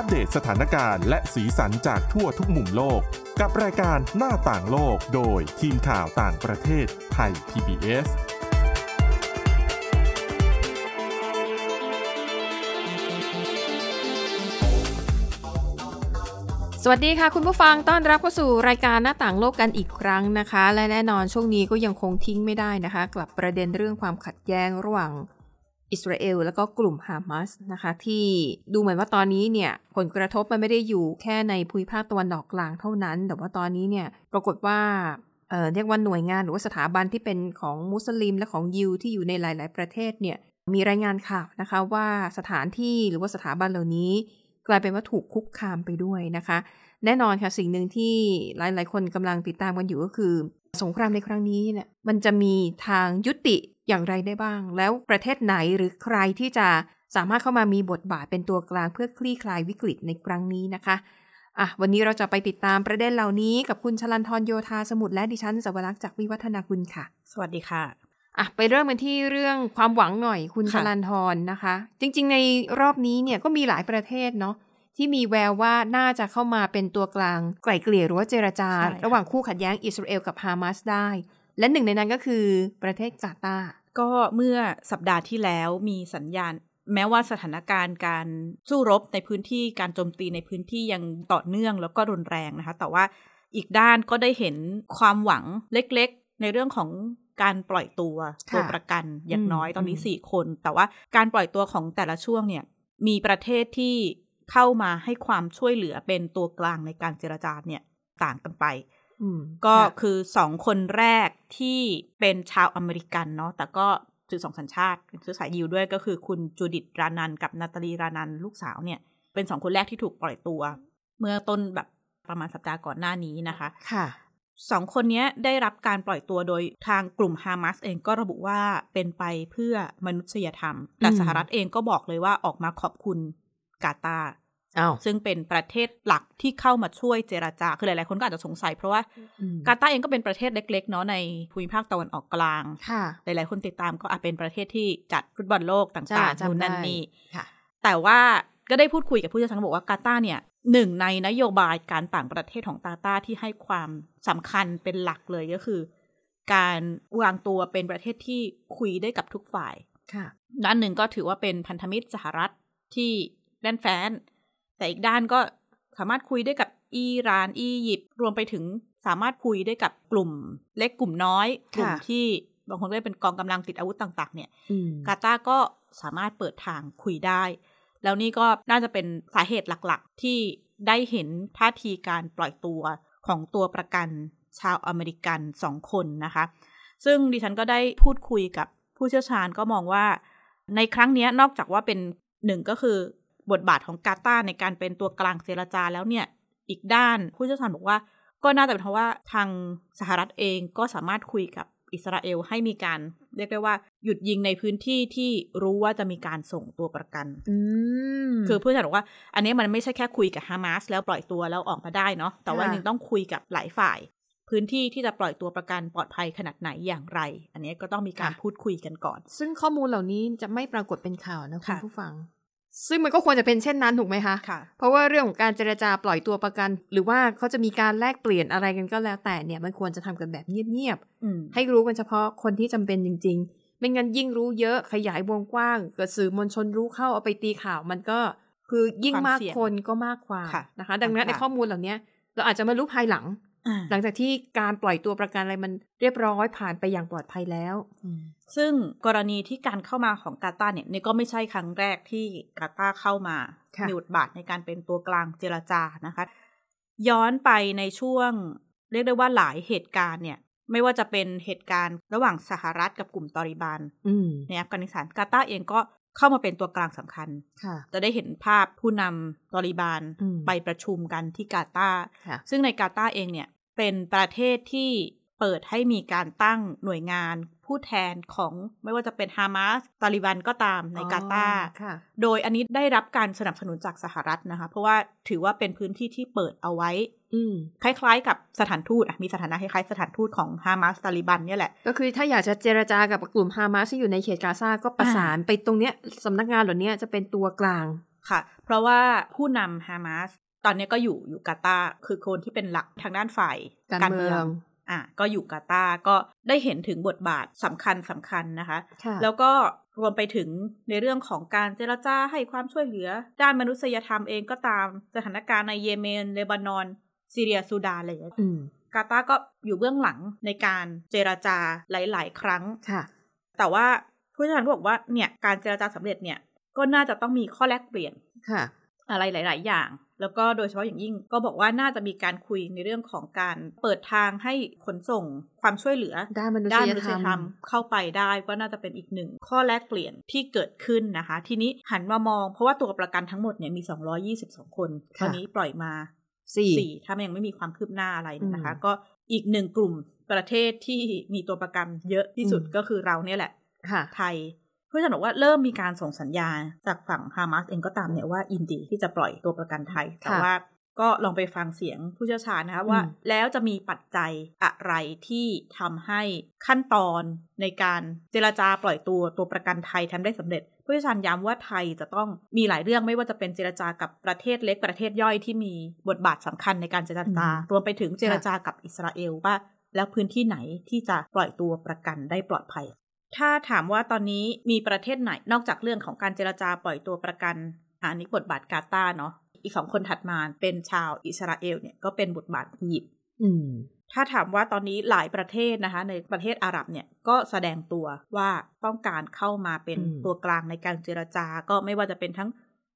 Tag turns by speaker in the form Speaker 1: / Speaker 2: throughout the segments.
Speaker 1: อัปเดตสถานการณ์และสีสันจากทั่วทุกมุมโลก กับรายการหน้าต่างโลกโดยทีมข่าวต่างประเทศไทย PBS
Speaker 2: สวัสดีค่ะ คุณผู้ฟังต้อนรับเข้าสู่รายการหน้าต่างโลกกันอีกครั้งนะคะ และแน่นอนช่วงนี้ก็ยังคงทิ้งไม่ได้นะคะ กลับประเด็นเรื่องความขัดแย้งระหว่าง อิสราเอลแล้วก็กลุ่มฮามาสนะคะที่ดูเหมือนว่าตอนนี้เนี่ยผลกระทบมันไม่ได้อยู่แค่ในภูมิภาคตะวันออกกลางเท่านั้น แต่ว่าตอนนี้เนี่ยปรากฏว่าเอ่อเรียกว่าหน่วยงานหรือว่าสถาบันที่เป็นของมุสลิมและของยิวที่อยู่ในหลาย ๆ ประเทศเนี่ยมีรายงานข่าวนะคะว่าสถานที่หรือว่าสถาบันเหล่านี้ กลายเป็นว่าถูกคุกคามไปด้วยนะคะ แน่นอนค่ะสิ่งหนึ่งที่หลาย ๆ คนกำลังติดตามกันอยู่ก็คือ สงครามในครั้งนี้เนี่ยมันจะมีทางยุติ อย่างไรได้บ้าง แล้วประเทศไหนหรือใครที่จะสามารถเข้ามามีบทบาทเป็นตัวกลางเพื่อคลี่คลายวิกฤตในครั้งนี้นะคะอะวันนี้เราจะไปติดตามประเด็นเหล่านี้กับคุณชลันทรโยธาสมุทรและดิฉันสวรักษ์จากวิวัฒนาคุณค่ะ
Speaker 3: สวัสดีค่ะ
Speaker 2: อะไปเริ่มกันที่เรื่องความหวังหน่อยคุณช
Speaker 3: ค่ะ
Speaker 2: ลันทรนะคะ จริง ๆ ในรอบนี้เนี่ยก็มีหลายประเทศเนาะที่มีแววว่าน่าจะเข้ามาเป็นตัวกลางไกล่เกลี่ยหรือว่าเจรจา ระหว่างคู่ขัดแย้งอิสราเอลกับฮามาสได้ และหนึ่งในนั้นก็คือประเทศกาตาร์
Speaker 3: ก็เมื่อสัปดาห์ที่แล้วมีสัญญาณ แม้ว่าสถานการณ์การสู้รบในพื้นที่การโจมตีในพื้นที่ยังต่อเนื่องแล้วก็รุนแรงนะคะ แต่ว่าอีกด้านก็ได้เห็นความหวังเล็กๆ ในเรื่องของการปล่อยตัว
Speaker 2: ค่ะ
Speaker 3: ตัวประกันอย่างน้อย
Speaker 2: อืม
Speaker 3: ตอนนี้
Speaker 2: อืม
Speaker 3: สี่คน แต่ว่าการปล่อยตัวของแต่ละช่วงเนี่ย มีประเทศที่เข้ามาให้ความช่วยเหลือเป็นตัวกลางในการเจรจาเนี่ยต่างกันไป
Speaker 2: อืม
Speaker 3: ก็
Speaker 2: ค่ะ
Speaker 3: คือสองคนแรกที่เป็นชาวอเมริกันเนาะแต่ก็ถือสองสัญชาติเป็นเชื้อสายยิวด้วยก็คือคุณจูดิตรานันกับนาตาลีรานันลูกสาวเนี่ย เป็นสองคนแรกที่ถูกปล่อยตัว เมื่อต้นแบบประมาณสัปดาห์ก่อนหน้านี้นะคะ
Speaker 2: ค่ะ
Speaker 3: สองคนเนี้ยได้รับการปล่อยตัวโดยทางกลุ่มฮามาสเองก็ระบุว่าเป็นไปเพื่อมนุษยธรรม แต่
Speaker 2: อืม
Speaker 3: สหรัฐเองก็บอกเลยว่าออกมาขอบคุณกาตาร์
Speaker 2: อ้าว
Speaker 3: ซึ่งเป็นประเทศหลักที่เข้ามาช่วยเจราจา คือหลาย ๆ คนก็อาจจะสงสัย เพราะว่า
Speaker 2: อืม
Speaker 3: กาตาร์เองก็เป็นประเทศเล็ก ๆ เนาะในภูมิภาคตะวันออกกลาง
Speaker 2: ค่ะ
Speaker 3: หลาย ๆ คนติดตามก็อาจเป็นประเทศที่จัดฟุตบอลโลกต่าง
Speaker 2: จ้า
Speaker 3: ๆ
Speaker 2: จำ
Speaker 3: นู่นนั่น
Speaker 2: ได้
Speaker 3: นี่
Speaker 2: ค่ะ
Speaker 3: แต่ว่าก็ได้พูดคุยกับผู้เชี่ยวชาญบอกว่ากาตาร์เนี่ยหนึ่งในนโยบายการต่างประเทศของกาตาร์ที่ให้ความสำคัญเป็นหลักเลยก็คือ การวางตัวเป็นประเทศที่คุยได้กับทุกฝ่าย
Speaker 2: ค่ะ
Speaker 3: ด้านหนึ่งก็ถือว่าเป็นพันธมิตรสหรัฐที่แน่นแฟ้น แต่อีกด้านก็สามารถคุยได้กับอิหร่านอียิปต์รวมไปถึงสามารถคุยได้กับกลุ่มเล็กกลุ่มน้อยกลุ่ม
Speaker 2: ค่ะ
Speaker 3: ที่บางคนก็เรียกเป็นกองกำลังติดอาวุธต่าง ๆ เนี่ย
Speaker 2: อืม
Speaker 3: กาตาร์ก็สามารถเปิดทางคุยได้ แล้วนี่ก็น่าจะเป็นสาเหตุหลักๆ ที่ได้เห็นท่าทีการปล่อยตัวของตัวประกันชาวอเมริกันสองคนนะคะ ซึ่งดิฉันก็ได้พูดคุยกับผู้เชี่ยวชาญก็มองว่า ในครั้งเนี้ยนอกจากว่าเป็นหนึ่งก็คือ บทบาทของกาตาร์ในการเป็นตัวกลางเจรจาแล้วเนี่ย อีกด้านผู้เชี่ยวชาญบอกว่า ก็น่าจะเป็นเพราะว่าทางสหรัฐเองก็สามารถคุยกับอิสราเอลให้มีการ เรียกได้ว่า หยุดยิงในพื้นที่ที่รู้ว่าจะมีการส่งตัวประกัน
Speaker 2: อืม
Speaker 3: คือผู้เชี่ยวชาญบอกว่า อันนี้มันไม่ใช่แค่คุยกับฮามาสแล้วปล่อยตัวแล้วออกมาได้เนาะแต่ว่า
Speaker 2: ค่ะ
Speaker 3: ยังต้องคุยกับหลายฝ่าย พื้นที่ที่จะปล่อยตัวประกันปลอดภัยขนาดไหนอย่างไร อันนี้ก็ต้องมีการพูดคุยกันก่อน
Speaker 2: ซึ่งข้อมูลเหล่านี้จะไม่ปรากฏเป็นข่าวนะคุณ
Speaker 3: ค่ะ
Speaker 2: ผู้ฟัง ซึ่งมันก็ควรจะเป็นเช่นนั้นถูกไหมคะ
Speaker 3: ค่ะ
Speaker 2: เพราะว่าเรื่องของการเจรจาปล่อยตัวประกัน หรือว่าเขาจะมีการแลกเปลี่ยนอะไรกันก็แล้วแต่เนี่ย มันควรจะทำกันแบบเงียบ
Speaker 3: อืม
Speaker 2: ๆให้รู้กันเฉพาะคนที่จำเป็นจริง ๆ ไม่งั้นยิ่งรู้เยอะขยายวงกว้าง เกิดสื่อมวลชนรู้เข้าเอาไปตีข่าว มันก็คือยิ่ง
Speaker 3: ความ
Speaker 2: มาก
Speaker 3: เสี่ยง
Speaker 2: คนก็มากความ
Speaker 3: ค่ะ
Speaker 2: นะคะ ดังนั้น
Speaker 3: ค่ะ
Speaker 2: ในข้อมูลเหล่านี้เราอาจจะมารู้ภายหลัง
Speaker 3: อ่า
Speaker 2: หลังจากที่การปล่อยตัวประกันอะไรมันเรียบร้อยผ่านไปอย่างปลอดภัยแล้วอืม
Speaker 3: ซึ่งกรณีที่การเข้ามาของกาตาร์เนี่ยนี่ก็ไม่ใช่ครั้งแรกที่กาตาร์เข้ามา
Speaker 2: ค่ะ
Speaker 3: มีบทบาทในการเป็นตัวกลางเจรจานะคะ ย้อนไปในช่วง เรียกได้ว่าหลายเหตุการณ์เนี่ย ไม่ว่าจะเป็นเหตุการณ์ระหว่างสหรัฐกับกลุ่มตอริบาน
Speaker 2: อืม
Speaker 3: ในอัฟกานิสถานกาตาร์เองก็ เข้ามาเป็นตัวกลางสำคัญ
Speaker 2: ค่ะ
Speaker 3: จะได้เห็นภาพผู้นำตอริบาน
Speaker 2: อืม
Speaker 3: ไปประชุมกันที่กาตาร์
Speaker 2: ค่ะ
Speaker 3: ซึ่งในกาตาร์เองเนี่ยเป็นประเทศที่เปิดให้มีการตั้งหน่วยงานผู้แทนของไม่ว่าจะเป็นฮามาสตาลิบันก็ตามในกาตาร์
Speaker 2: อ๋อค่ะ
Speaker 3: โดยอันนี้ได้รับการสนับสนุนจากสหรัฐนะคะ เพราะว่าถือว่าเป็นพื้นที่ที่เปิดเอาไว้
Speaker 2: อืม
Speaker 3: คล้ายๆ กับสถานทูตอะมีสถานะคล้ายๆสถานทูตของฮามาสตาลิบันเนี่ยแหละ
Speaker 2: ก็คือถ้าอยากจะเจรจากับกลุ่มฮามาสที่อยู่ในเขตกาซาก็ประสานไปตรงเนี้ยสำนักงานเหล่านี้จะเป็นตัวกลาง
Speaker 3: ค่ะ เพราะว่าผู้นำฮามาสตอนนี้ก็อยู่อยู่กาตาร์คือคนที่เป็นหลักทางด้านฝ่าย
Speaker 2: การเมือง
Speaker 3: อะก็อยู่กาตาร์ก็ได้เห็นถึงบทบาทสำคัญสำคัญนะคะ
Speaker 2: ค่ะ
Speaker 3: แล้วก็รวมไปถึงในเรื่องของการเจรจาให้ความช่วยเหลือ ด้านมนุษยธรรมเองก็ตามสถานการณ์ในเยเมนเลบานอน ซีเรียซูดานอะไรอย่างเงี้ย
Speaker 2: อืม
Speaker 3: กาตาร์ก็อยู่เบื้องหลังในการเจรจาหลาย ๆ ครั้ง
Speaker 2: ค่ะ
Speaker 3: แต่ว่าผู้เชี่ยวชาญก็บอกว่าเนี่ยการเจรจาสำเร็จเนี่ยก็น่าจะต้องมีข้อแลกเปลี่ยน
Speaker 2: ค่ะ
Speaker 3: อะไรหลาย ๆ อย่าง แล้วก็โดยเฉพาะอย่างยิ่งก็บอกว่าน่าจะมีการคุยในเรื่องของการเปิดทางให้ขนส่งความช่วยเหลือ
Speaker 2: ด้านมนุษ
Speaker 3: ด้าน
Speaker 2: ย
Speaker 3: มนุ
Speaker 2: ธ
Speaker 3: ษ
Speaker 2: ร
Speaker 3: ย
Speaker 2: รม
Speaker 3: ธรรมเข้าไปได้ก็น่าจะเป็นอีกหนึ่งข้อแลกเปลี่ยนที่เกิดขึ้นนะคะ ทีนี้หันมามองเพราะว่าตัวประกันทั้งหมดเนี่ยมี 222 คนตอนนี้ปล่อยมา
Speaker 2: สี่
Speaker 3: สี่ถ้ามันยังไม่มีความคืบหน้าอะไรนะคะ
Speaker 2: อืม
Speaker 3: ก็อีกหนึ่งกลุ่มประเทศที่มีตัวประกันเยอะที่สุด
Speaker 2: อืม
Speaker 3: ก็คือเราเนี่ยแหละ
Speaker 2: ค่ะ
Speaker 3: ไทยผู้ชันบอกว่าเริ่มมีการส่งสัญญาณจากฝั่งฮามาสเองก็ตามเนี่ยว่ายินดีที่จะปล่อยตัวประกันไทย แต่ว่า ก็ลองไปฟังเสียงผู้เชี่ยวชาญนะคะว่า
Speaker 2: อืม
Speaker 3: แล้วจะมีปัจจัยอะไรที่ทำให้ขั้นตอนในการเจรจาปล่อยตัวตัวประกันไทยทำได้สำเร็จผู้เชี่ยวชาญย้ำว่าไทยจะต้องมีหลายเรื่องไม่ว่าจะเป็นเจรจากับประเทศเล็กประเทศย่อยที่มีบทบาทสำคัญในการเจรจา รวมไปถึงเจรจากับอิสราเอลว่า แล้วพื้นที่ไหนที่จะปล่อยตัวประกันได้ปลอดภัย ถ้าถามว่าตอนนี้มีประเทศไหนนอกจากเรื่องของการเจรจาปล่อยตัวประกันอะอันนี้บทบาทกาตาร์เนาะ อีกสองคนถัดมาเป็นชาวอิสราเอลเนี่ยก็เป็นบทบาทอียิปต์
Speaker 2: อืม
Speaker 3: ถ้าถามว่าตอนนี้หลายประเทศนะคะ ในประเทศอาหรับเนี่ยก็แสดงตัวว่าต้องการเข้ามาเป็น
Speaker 2: อืม
Speaker 3: ตัวกลางในการเจรจา ก็ไม่ว่าจะเป็นทั้ง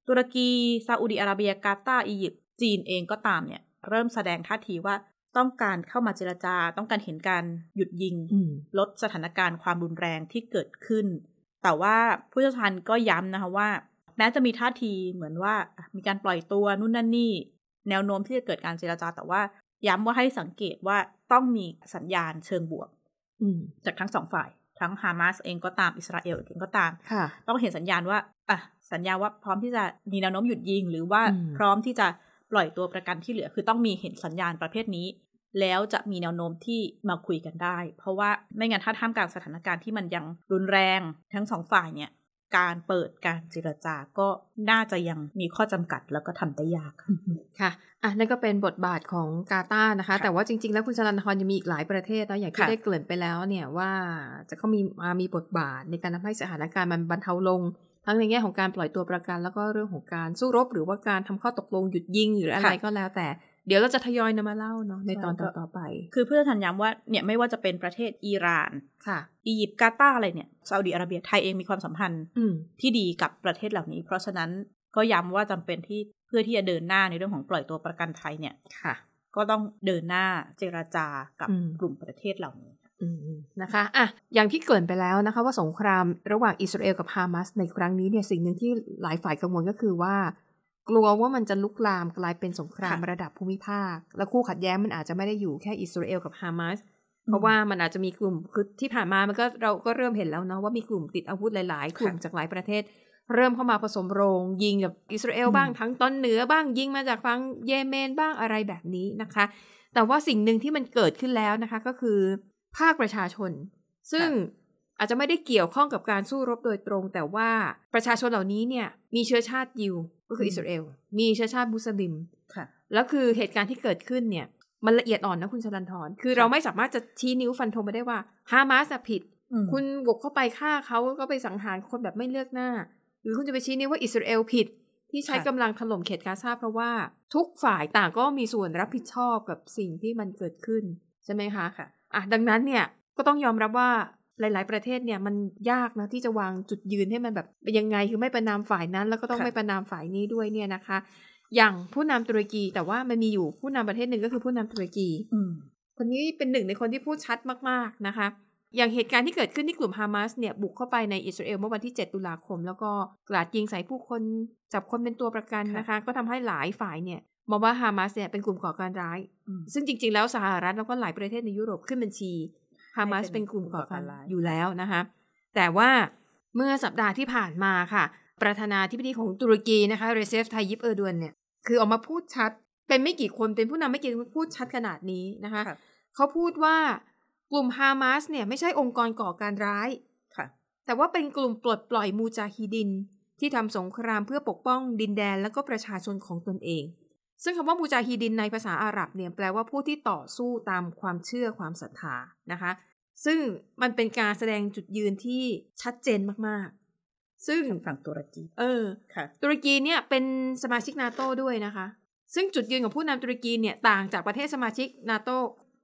Speaker 3: ตุรกีซาอุดิอาระเบียกาตาร์อียิปต์จีนเองก็ตามเนี่ย เริ่มแสดงท่าทีว่าต้องการเข้ามาเจรจา ต้องการเห็นการหยุดยิง
Speaker 2: อืม
Speaker 3: ลดสถานการณ์ความรุนแรงที่เกิดขึ้น แต่ว่าผู้เชี่ยวชาญก็ย้ำนะคะว่า แม้จะมีท่าทีเหมือนว่าอะมีการปล่อยตัวนู่นนั่นนี่ แนวโน้มที่จะเกิดการเจราจาแต่ว่า ย้ำว่าให้สังเกตว่าต้องมีสัญญาณเชิงบวก
Speaker 2: อืม
Speaker 3: จากทั้งสองฝ่าย ทั้งฮามาสเองก็ตามอิสราเอลเองก็ตาม
Speaker 2: ค่ะ
Speaker 3: ต้องเห็นสัญญาณว่าอะสัญญาว่าพร้อมที่จะมีแนวโน้มหยุดยิง หรือว่า
Speaker 2: อืม
Speaker 3: พร้อมที่จะปล่อยตัวประกันที่เหลือ คือต้องมีเห็นสัญญาณประเภทนี้ แล้วจะมีแนวโน้มที่มาคุยกันได้ เพราะว่าไม่งั้นถ้าท่ามกลางสถานการณ์ที่มันยังรุนแรง ทั้งสองฝ่ายเนี่ย การเปิดการเจรจาก็น่าจะยังมีข้อจำกัดแล้วก็ทำได้ยากค่ะ
Speaker 2: ค่ะอะนั่นก็เป็นบทบาทของกาตาร์นะคะ
Speaker 3: ค่ะ
Speaker 2: แต่ว่าจริง ๆ แล้วคุณชลันทรยังมีอีกหลายประเทศนะอย่างที่
Speaker 3: ค่ะ
Speaker 2: ได้เกริ่นไปแล้วเนี่ยว่าจะเขามีมามีบทบาทในการทำให้สถานการณ์มันบรรเทาลง ทั้งในแง่ของการปล่อยตัวประกัน แล้วก็เรื่องของการสู้รบ หรือว่าการทำข้อตกลงหยุดยิงหรืออะไรก็แล้วแต่ เดี๋ยวเราจะทยอยนำมาเล่าเนาะในตอนต่อๆไป
Speaker 3: คือเพื่อทันย้ำว่าเนี่ยไม่ว่าจะเป็นประเทศอิหร่าน
Speaker 2: ค่ะ
Speaker 3: อียิปต์กาตาร์อะไรเนี่ยซาอุดิอาระเบียไทยเองมีความสัมพันธ์
Speaker 2: อืม
Speaker 3: ที่ดีกับประเทศเหล่านี้ เพราะฉะนั้นก็ย้ำว่าจำเป็นที่เพื่อที่จะเดินหน้าในเรื่องของปล่อยตัวประกันไทยเนี่ย
Speaker 2: ค่ะ
Speaker 3: ก็ต้องเดินหน้าเจราจากับ
Speaker 2: อืม
Speaker 3: กลุ่มประเทศเหล่านี้
Speaker 2: อืมนะคะอะอย่างที่เกริ่นไปแล้วนะคะ ว่าสงครามระหว่างอิสราเอลกับฮามาสในครั้งนี้เนี่ยสิ่งหนึ่งที่หลายฝ่ายกังวลก็คือว่า กลัวว่ามันจะลุกลามกลายเป็นสงคราม
Speaker 3: ค่ะ
Speaker 2: ระดับภูมิภาค และคู่ขัดแย้งมันอาจจะไม่ได้อยู่แค่อิสราเอลกับฮามาสเพราะว่ามันอาจจะมีกลุ่มคือที่ผ่านมามันก็เราก็เริ่มเห็นแล้วเนาะว่ามีกลุ่มติดอาวุธหลาย ๆ กลุ่มจากหลายประเทศ เริ่มเข้ามาผสมโรงยิงกับอิสราเอลบ้างทั้งตอนเหนือบ้างยิงมาจากฝั่งเยเมนบ้างอะไรแบบนี้นะคะ แต่ว่าสิ่งหนึ่งที่มันเกิดขึ้นแล้วนะคะ ก็คือภาคประชาชน ซึ่ง อาจจะไม่ได้เกี่ยวข้องกับการสู้รบโดยตรง แต่ว่าประชาชนเหล่านี้เนี่ยมีเชื้อชาติยิวก็คืออิสราเอลมีเชื้อชาติมุสลิม
Speaker 3: ค่ะ
Speaker 2: แล้วคือเหตุการณ์ที่เกิดขึ้นเนี่ยมันละเอียดอ่อนนะคุณชลันทรคือ
Speaker 3: ค่ะ
Speaker 2: เราไม่สามารถจะชี้นิ้วฟันธงไปได้ว่าฮามาสผิด
Speaker 3: อืม
Speaker 2: คุณบุกเข้าไปฆ่าเขาก็ไปสังหารคนแบบไม่เลือกหน้า หรือคุณจะไปชี้นิ้วว่าอิสราเอลผิดที่ใช้
Speaker 3: ค่ะ
Speaker 2: กำลังถล่มเขตกาซาเพราะว่าทุกฝ่ายต่างก็มีส่วนรับผิดชอบกับสิ่งที่มันเกิดขึ้น ใช่ไหมคะ
Speaker 3: ค่ะ
Speaker 2: อะดังนั้นเนี่ยก็ต้องยอมรับว่า หลาย ๆ ประเทศเนี่ยมันยากนะที่จะวางจุดยืนให้มันแบบเป็นยังไงคือไม่ประนามฝ่ายนั้น แล้วก็ต้อง
Speaker 3: ค่ะ
Speaker 2: ไม่ประนามฝ่ายนี้ด้วยเนี่ยนะคะ อย่างผู้นำตุรกีแต่ว่ามันมีอยู่ผู้นำประเทศหนึ่งก็คือผู้นำตุรกี
Speaker 3: อืม
Speaker 2: คนนี้เป็นหนึ่งในคนที่พูดชัดมาก ๆ นะคะอย่างเหตุการณ์ที่เกิดขึ้นที่กลุ่มฮามาสเนี่ยบุกเข้าไปในอิสราเอลเมื่อวันที่ 7 ตุลาคม แล้วก็กราดยิงใส่ผู้คนจับคนเป็นตัวประกันนะคะ ก็ทำให้หลายฝ่ายเนี่ยมองว่าฮามาสเนี่ยเป็นกลุ่มก่อการร้าย
Speaker 3: อืม
Speaker 2: ซึ่งจริง ๆ แล้วสหรัฐแล้วก็หลายประเทศในยุโรปขึ้นบัญชี ฮามาส
Speaker 3: ให้เป็
Speaker 2: เป็นนกลุ่มก่อการ
Speaker 3: กลุ่มก่อการร้าย
Speaker 2: อยู่แล้วนะคะ แต่ว่าเมื่อสัปดาห์ที่ผ่านมาค่ะ ประธานาธิบดีของตุรกีนะคะเรเซฟไทยิปเออร์ดวนเนี่ยคือออกมาพูดชัด เป็นไม่กี่คนเป็นผู้นำไม่กี่คนพูดชัดขนาดนี้นะคะ
Speaker 3: ค่ะ
Speaker 2: เขาพูดว่ากลุ่มฮามาสเนี่ยไม่ใช่องค์กรก่อการร้าย
Speaker 3: ค่ะ
Speaker 2: แต่ว่าเป็นกลุ่มปลดปล่อยมูจาฮิดิน ที่ทำสงครามเพื่อปกป้องดินแดนและก็ประชาชนของตนเอง ซึ่งคำว่ามูจาฮิดินในภาษาอาหรับเนี่ยแปลว่าผู้ที่ต่อสู้ตามความเชื่อความศรัทธานะคะ ซึ่งมันเป็นการแสดงจุดยืนที่ชัดเจนมากๆ ซึ่ง
Speaker 3: ฝั่งตุรกี
Speaker 2: เออ
Speaker 3: ค่ะ
Speaker 2: ตุรกีเนี่ยเป็นสมาชิกนาโตด้วยนะคะ ซึ่งจุดยืนของผู้นำตุรกีเนี่ยต่างจากประเทศสมาชิกนาโต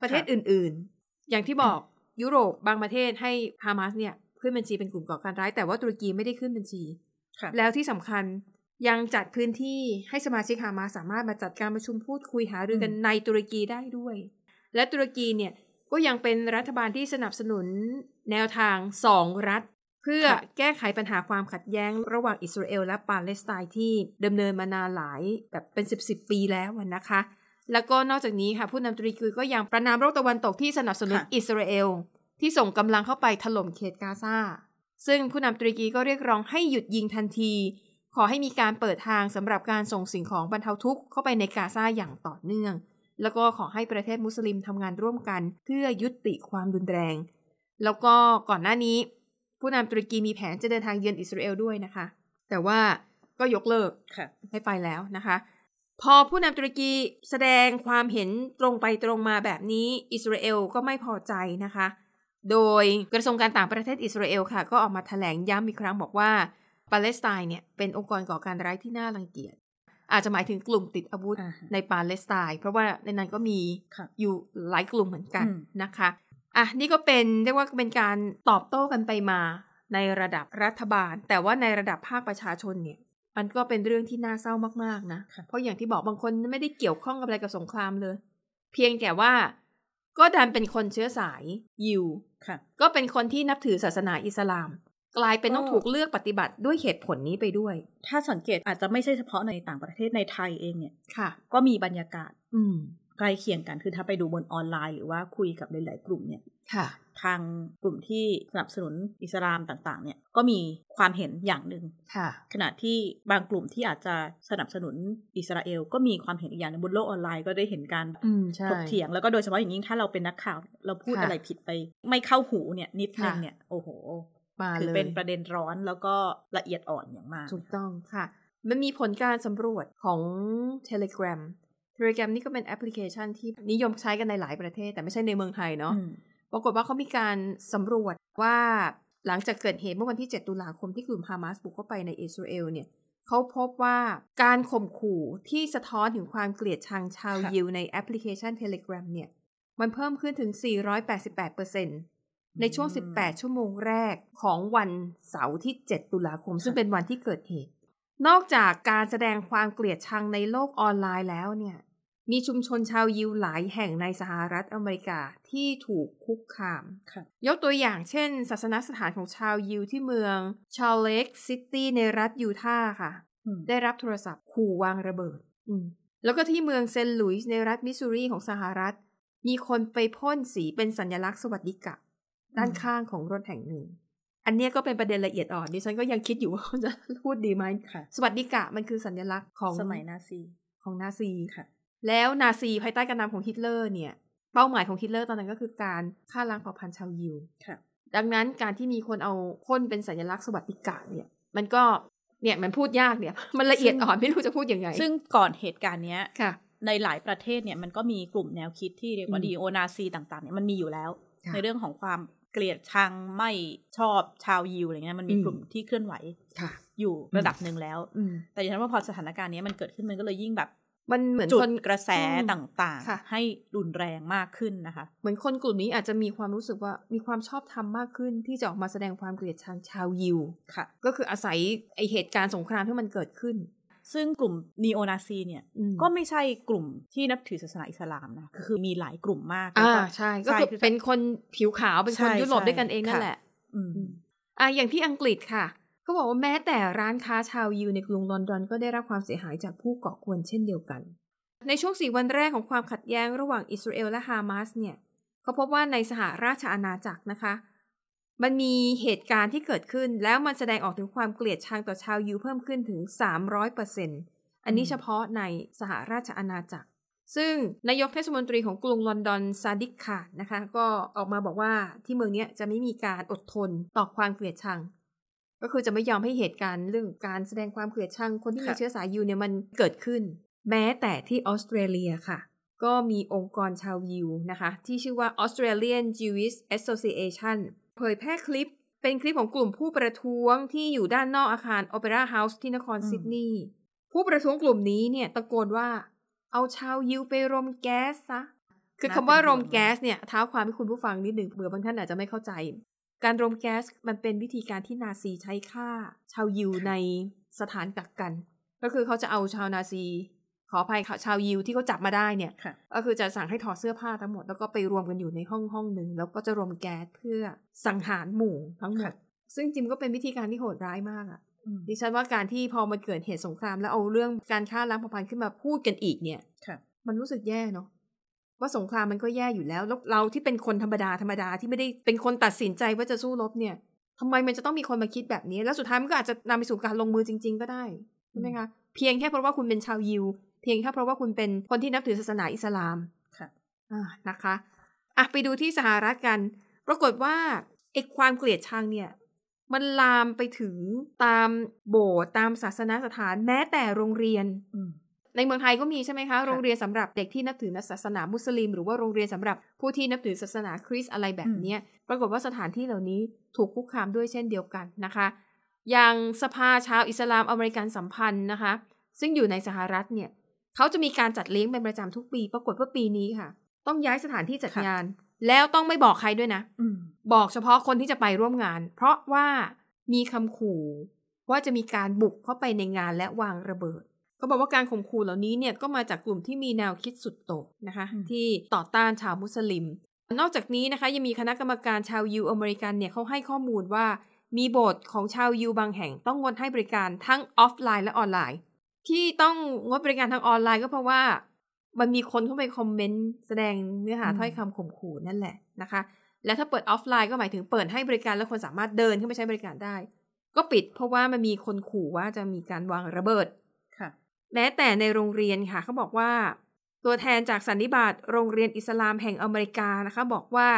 Speaker 2: ประเทศ
Speaker 3: ค่ะ
Speaker 2: อื่นๆ อย่างที่บอกยุโรปบางประเทศให้ฮามาสเนี่ยขึ้นบัญชีเป็นกลุ่มก่อการร้ายแต่ว่าตุรกีไม่ได้ขึ้นบัญชี
Speaker 3: ค่ะ
Speaker 2: แล้วที่สำคัญ ยังจัดพื้นที่ให้สมาชิกฮามาสสามารถมาจัดการประชุมพูดคุยหารือกัน
Speaker 3: อืม
Speaker 2: ในตุรกีได้ด้วย และตุรกีเนี่ยก็ยังเป็นรัฐบาลที่สนับสนุนแนวทางสองรัฐ เพื่อแก้ไขปัญหาความขัดแย้งระหว่างอิสราเอลและปาเลสไตน์ที่ดำเนินมานานหลายแบบเป็นสิบสิบปีแล้วอะนะคะ แล้วก็นอกจากนี้ค่ะผู้นำตุรกีก็ยังประนามโลกตะวันตกที่สนับสนุน
Speaker 3: ค่ะ
Speaker 2: อิสราเอลที่ส่งกำลังเข้าไปถล่มเขตกาซาซึ่งผู้นำตุรกีก็เรียกร้องให้หยุดยิงทันที ขอให้มีการเปิดทางสำหรับการส่งสิ่งของบรรเทาทุกข์เข้าไปในกาซาอย่างต่อเนื่อง แล้วก็ขอให้ประเทศมุสลิมทำงานร่วมกัน เพื่อยุติความรุนแรง แล้วก็ก่อนหน้านี้ ผู้นำตุรกีมีแผนจะเดินทางเยือนอิสราเอลด้วยนะคะ แต่ว่าก็ยกเลิก
Speaker 3: ค่ะ
Speaker 2: ไม่ไปแล้วนะคะ พอผู้นำตุรกีแสดงความเห็นตรงไปตรงมาแบบนี้อิสราเอลก็ไม่พอใจนะคะ โดยกระทรวงการต่างประเทศอิสราเอลค่ะ ก็ออกมาแถลงย้ำอีกครั้งบอกว่า ปาเลสไตน์เนี่ยเป็นองค์กรก่อการร้ายที่น่ารังเกียจอาจจะหมายถึงกลุ่มติดอาวุธ
Speaker 3: อ่าฮะ
Speaker 2: ในปาเลสไตน์เพราะว่าในนั้นก็มี
Speaker 3: ค่ะ
Speaker 2: อยู่หลายกลุ่มเหมือนกัน
Speaker 3: อืม
Speaker 2: นะคะอะนี่ก็เป็นเรียกว่าเป็นการตอบโต้กันไปมาในระดับรัฐบาล แต่ว่าในระดับภาคประชาชนเนี่ย มันก็เป็นเรื่องที่น่าเศร้ามากๆนะ
Speaker 3: ค่ะ
Speaker 2: เพราะอย่างที่บอกบางคนไม่ได้เกี่ยวข้องกับอะไรกับสงครามเลย เพียงแต่ว่าก็ดันเป็นคนเชื้อสายยิว
Speaker 3: ค่ะ
Speaker 2: ก็เป็นคนที่นับถือศาสนาอิสลาม กลายเป็นต้อง
Speaker 3: ก็
Speaker 2: ถูกเลือกปฏิบัติด้วยเหตุผลนี้ไปด้วย
Speaker 3: ถ้าสังเกตอาจจะไม่ใช่เฉพาะในต่างประเทศในไทยเองเนี่ย
Speaker 2: ค่ะ
Speaker 3: ก็มีบรรยากาศ
Speaker 2: อืม
Speaker 3: ใกล้เคียงกันคือถ้าไปดูบนออนไลน์หรือว่าคุยกับหลาย ๆ กลุ่มเนี่ย
Speaker 2: ค่ะ
Speaker 3: ทางกลุ่มที่สนับสนุนอิสลามต่างๆ เนี่ยก็มีความเห็นอย่างหนึ่ง
Speaker 2: ค่ะ
Speaker 3: ขณะที่บางกลุ่มที่อาจจะสนับสนุนอิสราเอล ก็มีความเห็นอีกอย่างหนึงบนโลกออนไลน์ก็ได้เห็นการ
Speaker 2: อืมใช่
Speaker 3: ถกเถียงแล้วก็โดยเฉพาะอย่างยิ่งถ้าเราเป็นนักข่าว เราพูด
Speaker 2: ค่ะ
Speaker 3: อะไรผิดไป ไม่เข้าหูเนี่ยนิดนึง
Speaker 2: ค่ะ
Speaker 3: เนี่ยโอ้โห
Speaker 2: มา
Speaker 3: ถือ
Speaker 2: เลย
Speaker 3: เป็นประเด็นร้อนแล้วก็ละเอียดอ่อนอย่างมาก
Speaker 2: ถูกต้องค่ะ มันมีผลการสำรวจของ Telegram Telegram นี่ก็เป็นแอปพลิเคชันที่นิยมใช้กันในหลายประเทศ แต่ไม่ใช่ในเมืองไทยเนาะ
Speaker 3: อืม
Speaker 2: ปรากฏว่าเขามีการสำรวจว่าหลังจากเกิดเหตุเมื่อวันที่ 7 ตุลาคมที่กลุ่มฮามาสบุกเข้าไปในอิสราเอลเนี่ยเขาพบว่าการข่มขู่ที่สะท้อนถึงความเกลียดชังชาว
Speaker 3: ค่ะ
Speaker 2: ยิวในแอปพลิเคชัน Telegram เนี่ย มันเพิ่มขึ้นถึง 488% ในช่วง 18 ชั่วโมงแรกของวันเสาร์ที่ 7 ตุลาคม ซึ่งเป็นวันที่เกิดเหตุ นอกจากการแสดงความเกลียดชังในโลกออนไลน์แล้วเนี่ย มีชุมชนชาวยิวหลายแห่งในสหรัฐอเมริกาที่ถูกคุกคาม
Speaker 3: ค่ะ
Speaker 2: ยกตัวอย่างเช่น ศาสนสถานของชาวยิวที่เมืองซอลต์เลกซิตี้ในรัฐยูทาห์ค่ะ
Speaker 3: อืม
Speaker 2: ได้รับโทรศัพท์ขู่วางระเบิดอืมแล้วก็ที่เมืองเซนต์หลุยส์ในรัฐมิสซูรีของสหรัฐ มีคนไปพ่นสีเป็นสัญลักษณ์สวัสดิกะ ด้านข้างของรถแห่งหนึ่ง อันเนี้ยก็เป็นประเด็นละเอียดอ่อนดิฉันก็ยังคิดอยู่ว่าจะพูดดีไหม
Speaker 3: ค่ะ
Speaker 2: สวัสดิกะมันคือสัญลักษณ์ของ
Speaker 3: สมัยนาซี
Speaker 2: ของนาซี
Speaker 3: ค่ะ
Speaker 2: แล้วนาซีภายใต้การนำของฮิตเลอร์เนี่ย เป้าหมายของฮิตเลอร์ตอนนั้นก็คือการฆ่าล้างเผ่าพันธุ์ชาวยิว
Speaker 3: ค่ะ
Speaker 2: ดังนั้นการที่มีคนเอาพ่นเป็นสัญลักษณ์สวัสดิกะเนี่ย มันก็เนี่ยมันพูดยากเนี่ย มันละเอียดอ่อนไม่รู้จะพูดยังไง
Speaker 3: ซึ่งก่อนเหตุการณ์เนี้ย
Speaker 2: ค่ะ
Speaker 3: ในหลายประเทศเนี่ยมันก็มีกลุ่มแนวคิดที่เรียกว่า
Speaker 2: อืม
Speaker 3: ดีโอนาซีต่างๆเนี่ยมันมีอยู่แล้ว
Speaker 2: ค่ะ
Speaker 3: ในเรื่องของความเกลียดชังไม่ชอบชาวยิวอะไรเงี้ยมันมี
Speaker 2: อืม
Speaker 3: กลุ่มที่เคลื่อนไหว
Speaker 2: ค่ะ
Speaker 3: อยู่ระดับหนึ่งแล้ว
Speaker 2: อืม
Speaker 3: แต่ดิฉันว่าพอสถานการณ์เนี้ยมันเกิดขึ้นมันก็เลยยิ่งแบบ
Speaker 2: มันเหมือน
Speaker 3: จุด
Speaker 2: คน
Speaker 3: กระแส
Speaker 2: อืม
Speaker 3: ต่าง
Speaker 2: ค่ะ
Speaker 3: ๆให้รุนแรงมากขึ้นนะคะ
Speaker 2: เหมือนคนกลุ่มนี้อาจจะมีความรู้สึกว่ามีความชอบธรรมมากขึ้น ที่จะออกมาแสดงความเกลียดชังชาวยิว
Speaker 3: ค่ะ
Speaker 2: ก็คืออาศัยไอเหตุการณ์สงครามที่มันเกิดขึ้น
Speaker 3: ซึ่งกลุ่มนีโอนาซีเนี่ย
Speaker 2: อืม
Speaker 3: ก็ไม่ใช่กลุ่มที่นับถือศาสนาอิสลามนะ คือมีหลายกลุ่มมาก
Speaker 2: อ่า
Speaker 3: แล้วก็
Speaker 2: ใช่ ก็คือ
Speaker 3: ใช่
Speaker 2: เป็นคนผิวขาว เป็นคน
Speaker 3: ใช่
Speaker 2: ยุโรป
Speaker 3: ใช่
Speaker 2: ด้วยกันเองนั่น
Speaker 3: ค่ะ
Speaker 2: แหละ
Speaker 3: อืม
Speaker 2: อะอย่างที่อังกฤษค่ะ ก็บอกว่าแม้แต่ร้านค้าชาวยิวในกรุงลอนดอนก็ได้รับความเสียหายจากผู้ก่อกวนเช่นเดียวกัน ในช่วงสี่วันแรกของความขัดแย้งระหว่างอิสราเอลและฮามาสเนี่ยเขาพบว่าในสหราชอาณาจักรนะคะ มันมีเหตุการณ์ที่เกิดขึ้น แล้วมันแสดงออกถึงความเกลียดชังต่อชาวยิวเพิ่มขึ้นถึง 300%อันนี้เฉพาะในสหราชอาณาจักร ซึ่งนายกเทศมนตรีของกรุงลอนดอนซาดิกคาดนะคะ ก็ออกมาบอกว่าที่เมืองนี้จะไม่มีการอดทนต่อความเกลียดชัง ก็คือจะไม่ยอมให้เหตุการณ์เรื่องการแสดงความเกลียดชังคนที่มีเชื้อสายยิวเนี่ยมันเกิดขึ้น แม้แต่ที่ออสเตรเลียค่ะก็มีองค์กรชาวยิวนะคะ ที่ชื่อว่า Australian Jewish Association เผยแพร่คลิป เป็นคลิปของกลุ่มผู้ประท้วงที่อยู่ด้านนอกอาคาร Opera House ที่นคร
Speaker 3: อืม
Speaker 2: ซิดนีย์ผู้ประท้วงกลุ่มนี้เนี่ยตะโกนว่า เอาชาวยิวไปรมแก๊สซะคือคำว่ารมแก๊สเนี่ยเท้าความให้คุณผู้ฟังนิดหนึ่งเผื่อบางท่านอาจจะไม่เข้าใจ การรมแก๊สมันเป็นวิธีการที่นาซีใช้ฆ่า ชาวยิวในสถานกักกัน ก็คือเขาจะเอาชาวนาซี ขออภัยค่ะชาวยิวที่เขาจับมาได้เนี่ย
Speaker 3: ค่ะ
Speaker 2: ก็คือจะสั่งให้ถอดเสื้อผ้าทั้งหมด แล้วก็ไปรวมกันอยู่ในห้องห้องหนึ่งแล้วก็จะรมแก๊สเพื่อสังหารหมู่ทั้งหมด
Speaker 3: ค่ะ
Speaker 2: ซึ่งจริงๆก็เป็นวิธีการที่โหดร้ายมากอะ
Speaker 3: อืม
Speaker 2: ดิฉันว่าการที่พอมันเกิดเหตุสงคราม แล้วเอาเรื่องการฆ่าล้างเผ่าพันธุ์ขึ้นมาพูดกันอีกเนี่ย
Speaker 3: ค่ะ
Speaker 2: มันรู้สึกแย่เนาะว่าสงครามมันก็แย่อยู่แล้วแล้วเราที่เป็นคนธรรมดาธรรมดาที่ไม่ได้เป็นคนตัดสินใจว่าจะสู้รบเนี่ยทำไมมันจะต้องมีคนมาคิดแบบนี้ แล้วสุดท้ายมันก็อาจจะนำไปสู่การลงมือจริง ๆ ก็ได้ใช่ไหมคะเพียงแค่เพราะว่าคุณเป็นชาวยิวเพียงแค่เพราะว่าคุณเป็นคนที่นับถือศาสนาอิสลาม
Speaker 3: ค่ะ
Speaker 2: อ่านะคะอะไปดูที่สหรัฐกัน ปรากฏว่าไอ้ความเกลียดชังเนี่ย มันลามไปถึงตามโบสถ์ตามศาสนสถานแม้แต่โรงเรียน
Speaker 3: อืม
Speaker 2: ในเมืองไทยก็มีใช่ไหมคะ โรงเรียนสำหรับเด็กที่นับถือศาสนามุสลิม หรือว่าโรงเรียนสำหรับผู้ที่นับถือศาสนาคริสต์อะไรแบบเนี้ยปรากฏว่าสถานที่เหล่านี้ถูกคุกคามด้วยเช่นเดียวกันนะคะ อย่างสภาชาวอิสลามอเมริกันสัมพันธ์นะคะ ซึ่งอยู่ในสหรัฐเนี่ย เขาจะมีการจัดเลี้ยงเป็นประจำทุกปี ปรากฏว่าปีนี้ค่ะ ต้องย้ายสถานที่จัด
Speaker 3: ค่ะ
Speaker 2: งาน แล้วต้องไม่บอกใครด้วยนะ
Speaker 3: อืม
Speaker 2: บอกเฉพาะคนที่จะไปร่วมงาน เพราะว่ามีคำขู่ว่าจะมีการบุกเข้าไปในงานและวางระเบิด ก็บอกว่าการข่มขู่เหล่านี้เนี่ยก็มาจากกลุ่มที่มีแนวคิดสุดโต่งนะคะ
Speaker 3: อืม
Speaker 2: ที่ต่อต้านชาวมุสลิม นอกจากนี้นะคะยังมีคณะกรรมการชาวยิวอเมริกันเนี่ยเขาให้ข้อมูลว่ามีโบสถ์ของชาวยิวบางแห่งต้องงดให้บริการทั้งออฟไลน์และออนไลน์ ที่ต้องงดบริการทางออนไลน์ก็เพราะว่ามันมีคนเข้าไป comment แสดงเนื้อหา
Speaker 3: อืม
Speaker 2: ถ้อยคำข่มขู่นั่นแหละนะคะ และถ้าเปิดออฟไลน์ก็หมายถึงเปิดให้บริการแล้วคนสามารถเดินเข้าไปใช้บริการได้ ก็ปิดเพราะว่ามันมีคนขู่ว่าจะมีการวางระเบิด
Speaker 3: ค่ะ
Speaker 2: แม้แต่ในโรงเรียนค่ะเขาบอกว่า ตัวแทนจากสันนิบาตโรงเรียนอิสลามแห่งอเมริกานะคะ บอกว่า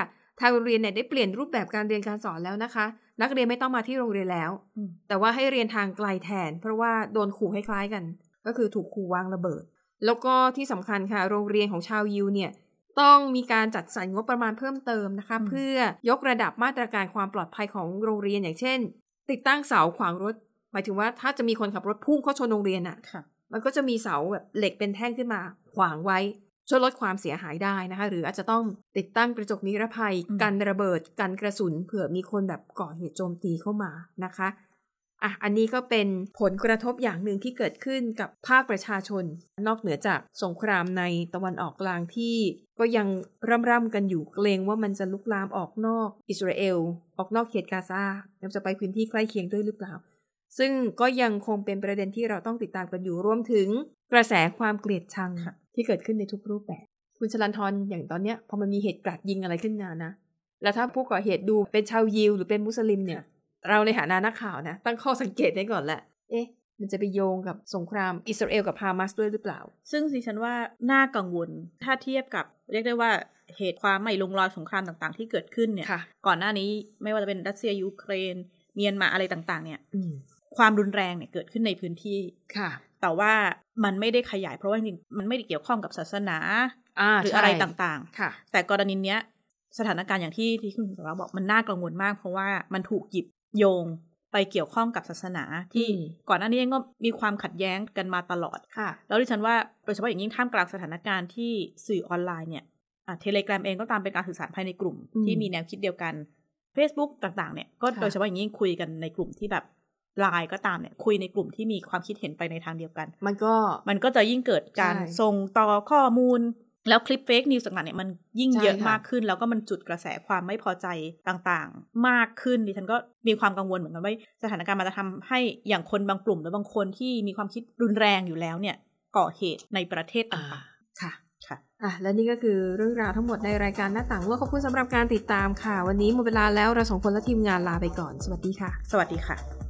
Speaker 2: ทางโรงเรียนเนี่ยได้เปลี่ยนรูปแบบการเรียนการสอนแล้วนะคะ นักเรียนไม่ต้องมาที่โรงเรียนแล้ว
Speaker 3: อืม
Speaker 2: แต่ว่าให้เรียนทางไกลแทน เพราะว่าโดนขู่คล้ายๆกัน ก็คือถูกขู่วางระเบิด แล้วก็ที่สำคัญค่ะ โรงเรียนของชาวยิวเนี่ยต้องมีการจัดสรรงบประมาณเพิ่มเติมนะคะ
Speaker 3: อืม
Speaker 2: เพื่อยกระดับมาตรการความปลอดภัยของโรงเรียนอย่างเช่น ติดตั้งเสาขวางรถ หมายถึงว่าถ้าจะมีคนขับรถพุ่งเข้าชนโรงเรียนอะ
Speaker 3: ค่ะ
Speaker 2: มันก็จะมีเสาแบบเหล็กเป็นแท่งขึ้นมา ขวางไว้ ช่วยลดความเสียหายได้นะคะ หรืออาจจะต้องติดตั้งกระจกนิรภัย
Speaker 3: อืม
Speaker 2: กันระเบิดกันกระสุนเผื่อมีคนแบบก่อเหตุโจมตีเข้ามานะคะอะอันนี้ก็เป็นผลกระทบอย่างหนึ่งที่เกิดขึ้นกับภาคประชาชน นอกเหนือจากสงครามในตะวันออกกลางที่ ก็ยังร่ำๆกันอยู่เกรงว่ามันจะลุกลามออกนอกอิสราเอล ออกนอกเขตกาซาแล้วจะไปพื้นที่ใกล้เคียงด้วยหรือเปล่า ซึ่งก็ยังคงเป็นประเด็นที่เราต้องติดตามกันอยู่รวมถึง กระแสความเกลียดชัง
Speaker 3: ค่ะ
Speaker 2: ที่เกิดขึ้นในทุกรูปแบบ คุณชลันทรอย่างตอนเนี้ยพอมันมีเหตุกราดยิงอะไรขึ้นมานะ แล้วถ้าผู้ก่อเหตุดูเป็นชาวยิวหรือเป็นมุสลิมเนี่ย เราในฐานะนักข่าวนะ ตั้งข้อสังเกตได้ก่อนแหละเอ๊ะมันจะไปโยงกับสงครามอิสราเอลกับฮามาสด้วยหรือเปล่า
Speaker 3: ซึ่งดิฉันว่าน่ากังวลถ้าเทียบกับเรียกได้ว่าเหตุความไม่ลงรอยสงครามต่างๆ ที่เกิดขึ้นเนี่ย
Speaker 2: ค่ะ
Speaker 3: ก่อนหน้านี้ไม่ว่าจะเป็นรัสเซียยูเครน เมียนมาอะไรต่างๆ เนี่ย
Speaker 2: อืม
Speaker 3: ความรุนแรงเนี่ยเกิดขึ้นในพื้นที่
Speaker 2: ค่ะ
Speaker 3: แต่ว่ามันไม่ได้ขยายเพราะว่าจริงๆมันไม่ได้เกี่ยวข้องกับศาสนา
Speaker 2: อ่า
Speaker 3: หรือ
Speaker 2: ใช่
Speaker 3: อะไรต่าง
Speaker 2: ค่ะ
Speaker 3: ๆแต่กรณีเนี้ยสถานการณ์อย่างที่ที่คุณสาวบอกมันน่ากังวลมาก เพราะว่ามันถูกหยิบโยงไปเกี่ยวข้องกับศาสนาที่
Speaker 2: อืม
Speaker 3: ก่อนหน้านี้เองก็มีความขัดแย้งกันมาตลอด
Speaker 2: ค่ะ
Speaker 3: แล้วดิฉันว่าโดยเฉพาะอย่างยิ่งท่ามกลางสถานการณ์ที่สื่อออนไลน์เนี่ย Telegram เองก็ตามเป็นการสื่อสารภายในกลุ่ม
Speaker 2: อืม
Speaker 3: ที่มีแนวคิดเดียวกัน Facebook ต่างๆเนี่ยก็
Speaker 2: ค่ะ
Speaker 3: โดยเฉพาะอย่างยิ่งคุยกันในกลุ่มที่แบบ ไลน์ก็ตามเนี่ยคุยในกลุ่มที่มีความคิดเห็นไปในทางเดียวกัน
Speaker 2: มันก็
Speaker 3: มันก็จะยิ่งเกิดการ
Speaker 2: ใช่
Speaker 3: ส่งต่อข้อมูล แล้วคลิป fake news ต่างๆเนี่ยมันยิ่ง
Speaker 2: ใช่
Speaker 3: เยอะ
Speaker 2: ค่ะ
Speaker 3: มากขึ้น แล้วก็มันจุดกระแสความไม่พอใจต่างๆ มากขึ้นดิฉันก็มีความกังวลเหมือนกันว่าสถานการณ์มันจะทำให้อย่างคนบางกลุ่มหรือบางคนที่มีความคิดรุนแรงอยู่แล้วเนี่ยก่อเหตุในประเทศ
Speaker 2: อ่า
Speaker 3: ต่าง
Speaker 2: ค่ะ
Speaker 3: ๆค่ะ
Speaker 2: อะ และนี่ก็คือเรื่องราวทั้งหมดในรายการหน้าต่างโลกขอบคุณสำหรับการติดตามค่ะ วันนี้หมดเวลาแล้วเราสองคนและทีมงานลาไปก่อน สวัสดีค่ะ
Speaker 3: สวัสดีค่ะ